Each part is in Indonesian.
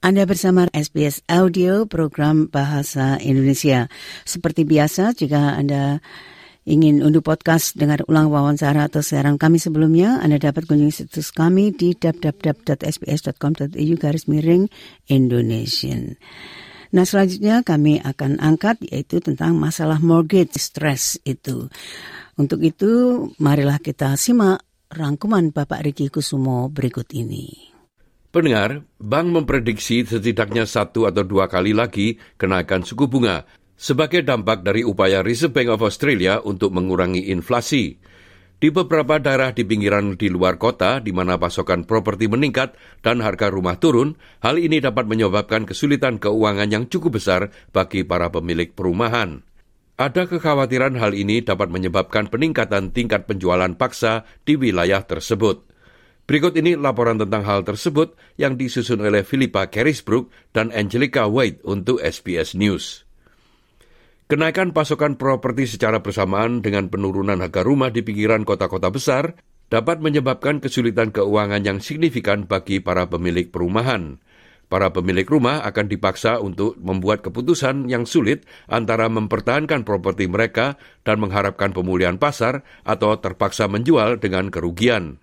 Anda bersama SBS Audio program Bahasa Indonesia. Seperti biasa, jika Anda ingin unduh podcast, dengar ulang wawancara atau siaran kami sebelumnya, Anda dapat kunjungi situs kami di www.sbs.com.au garis miring Indonesian. Nah selanjutnya kami akan angkat yaitu tentang masalah mortgage stress itu. Untuk itu marilah kita simak rangkuman Bapak Riki Kusumo berikut ini. Pendengar, bank memprediksi setidaknya satu atau dua kali lagi kenaikan suku bunga sebagai dampak dari upaya Reserve Bank of Australia untuk mengurangi inflasi. Di beberapa daerah di pinggiran di luar kota di mana pasokan properti meningkat dan harga rumah turun, hal ini dapat menyebabkan kesulitan keuangan yang cukup besar bagi para pemilik perumahan. Ada kekhawatiran hal ini dapat menyebabkan peningkatan tingkat penjualan paksa di wilayah tersebut. Berikut ini laporan tentang hal tersebut yang disusun oleh Philippa Carisbrook dan Angelica White untuk SBS News. Kenaikan pasokan properti secara bersamaan dengan penurunan harga rumah di pinggiran kota-kota besar dapat menyebabkan kesulitan keuangan yang signifikan bagi para pemilik perumahan. Para pemilik rumah akan dipaksa untuk membuat keputusan yang sulit antara mempertahankan properti mereka dan mengharapkan pemulihan pasar atau terpaksa menjual dengan kerugian.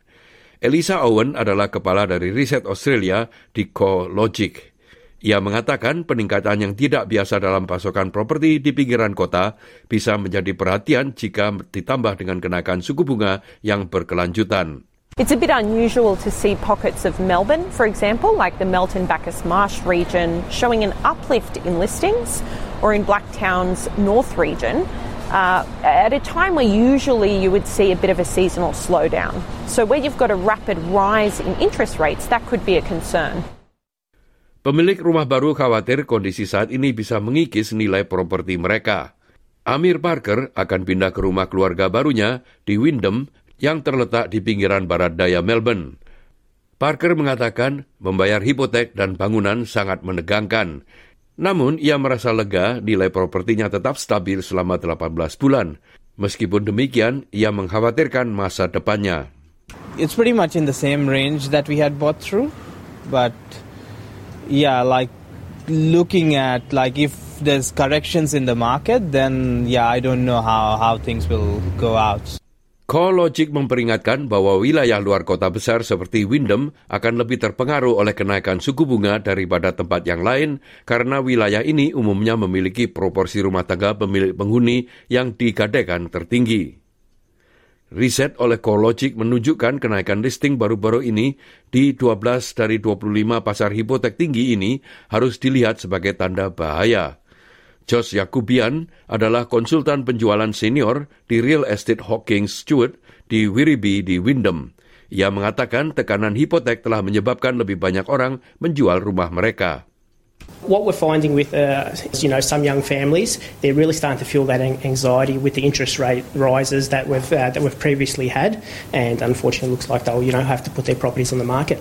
Elisa Owen adalah kepala dari riset Australia di CoLogic. Ia mengatakan peningkatan yang tidak biasa dalam pasokan properti di pinggiran kota bisa menjadi perhatian jika ditambah dengan kenaikan suku bunga yang berkelanjutan. It's a bit unusual to see pockets of Melbourne, for example, like the Melton Bacchus Marsh region, showing an uplift in listings, or in Blacktown's North region, uh, at a time where usually you would see a bit of a seasonal slowdown. So, where you've got a rapid rise in interest rates, that could be a concern. Pemilik rumah baru khawatir kondisi saat ini bisa mengikis nilai properti mereka. Amir Parker akan pindah ke rumah keluarga barunya di Wyndham yang terletak di pinggiran barat daya Melbourne. Parker mengatakan membayar hipotek dan bangunan sangat menegangkan. Namun, ia merasa lega nilai propertinya tetap stabil selama 18 bulan. Meskipun demikian, ia mengkhawatirkan masa depannya. It's pretty much in the same range that we had bought through, but yeah, like looking at like if there's corrections in the market, then yeah, I don't know how how things will go out. CoLogic memperingatkan bahwa wilayah luar kota besar seperti Wyndham akan lebih terpengaruh oleh kenaikan suku bunga daripada tempat yang lain karena wilayah ini umumnya memiliki proporsi rumah tangga pemilik penghuni yang digadaikan tertinggi. Riset oleh CoLogic menunjukkan kenaikan listing baru-baru ini di 12 dari 25 pasar hipotek tinggi ini harus dilihat sebagai tanda bahaya. Josh Yakubian adalah konsultan penjualan senior di Real Estate Hawkins Stewart di Wirriby di Wyndham. Ia mengatakan tekanan hipotek telah menyebabkan lebih banyak orang menjual rumah mereka. What we're finding with, uh, you know, some young families, they're really starting to feel that anxiety with the interest rate rises that we've uh, that we've previously had, and unfortunately, looks like they'll you know have to put their properties on the market.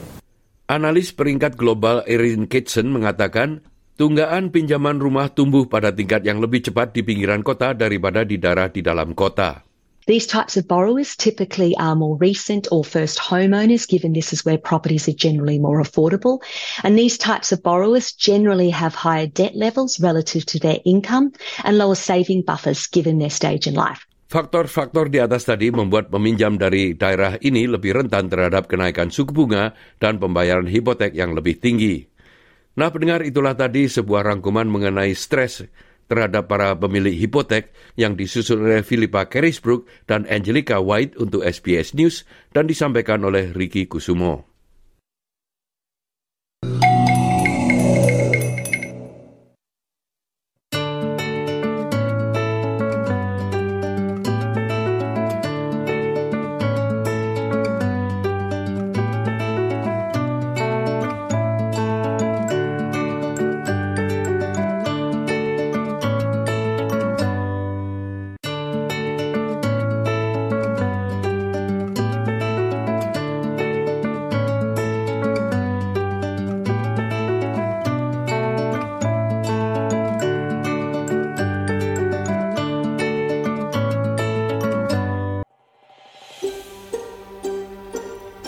Analis peringkat global Erin Kitson mengatakan Tunggaan pinjaman rumah tumbuh pada tingkat yang lebih cepat di pinggiran kota daripada di daerah di dalam kota. These types of borrowers typically are more recent or first homeowners, given this is where properties are generally more affordable. And these types of borrowers generally have higher debt levels relative to their income and lower saving buffers given their stage in life. Faktor-faktor di atas tadi membuat peminjam dari daerah ini lebih rentan terhadap kenaikan suku bunga dan pembayaran hipotek yang lebih tinggi. Nah, pendengar itulah tadi sebuah rangkuman mengenai stres terhadap para pemilik hipotek yang disusun oleh Philippa Carisbrook dan Angelica White untuk SBS News dan disampaikan oleh Ricky Kusumo.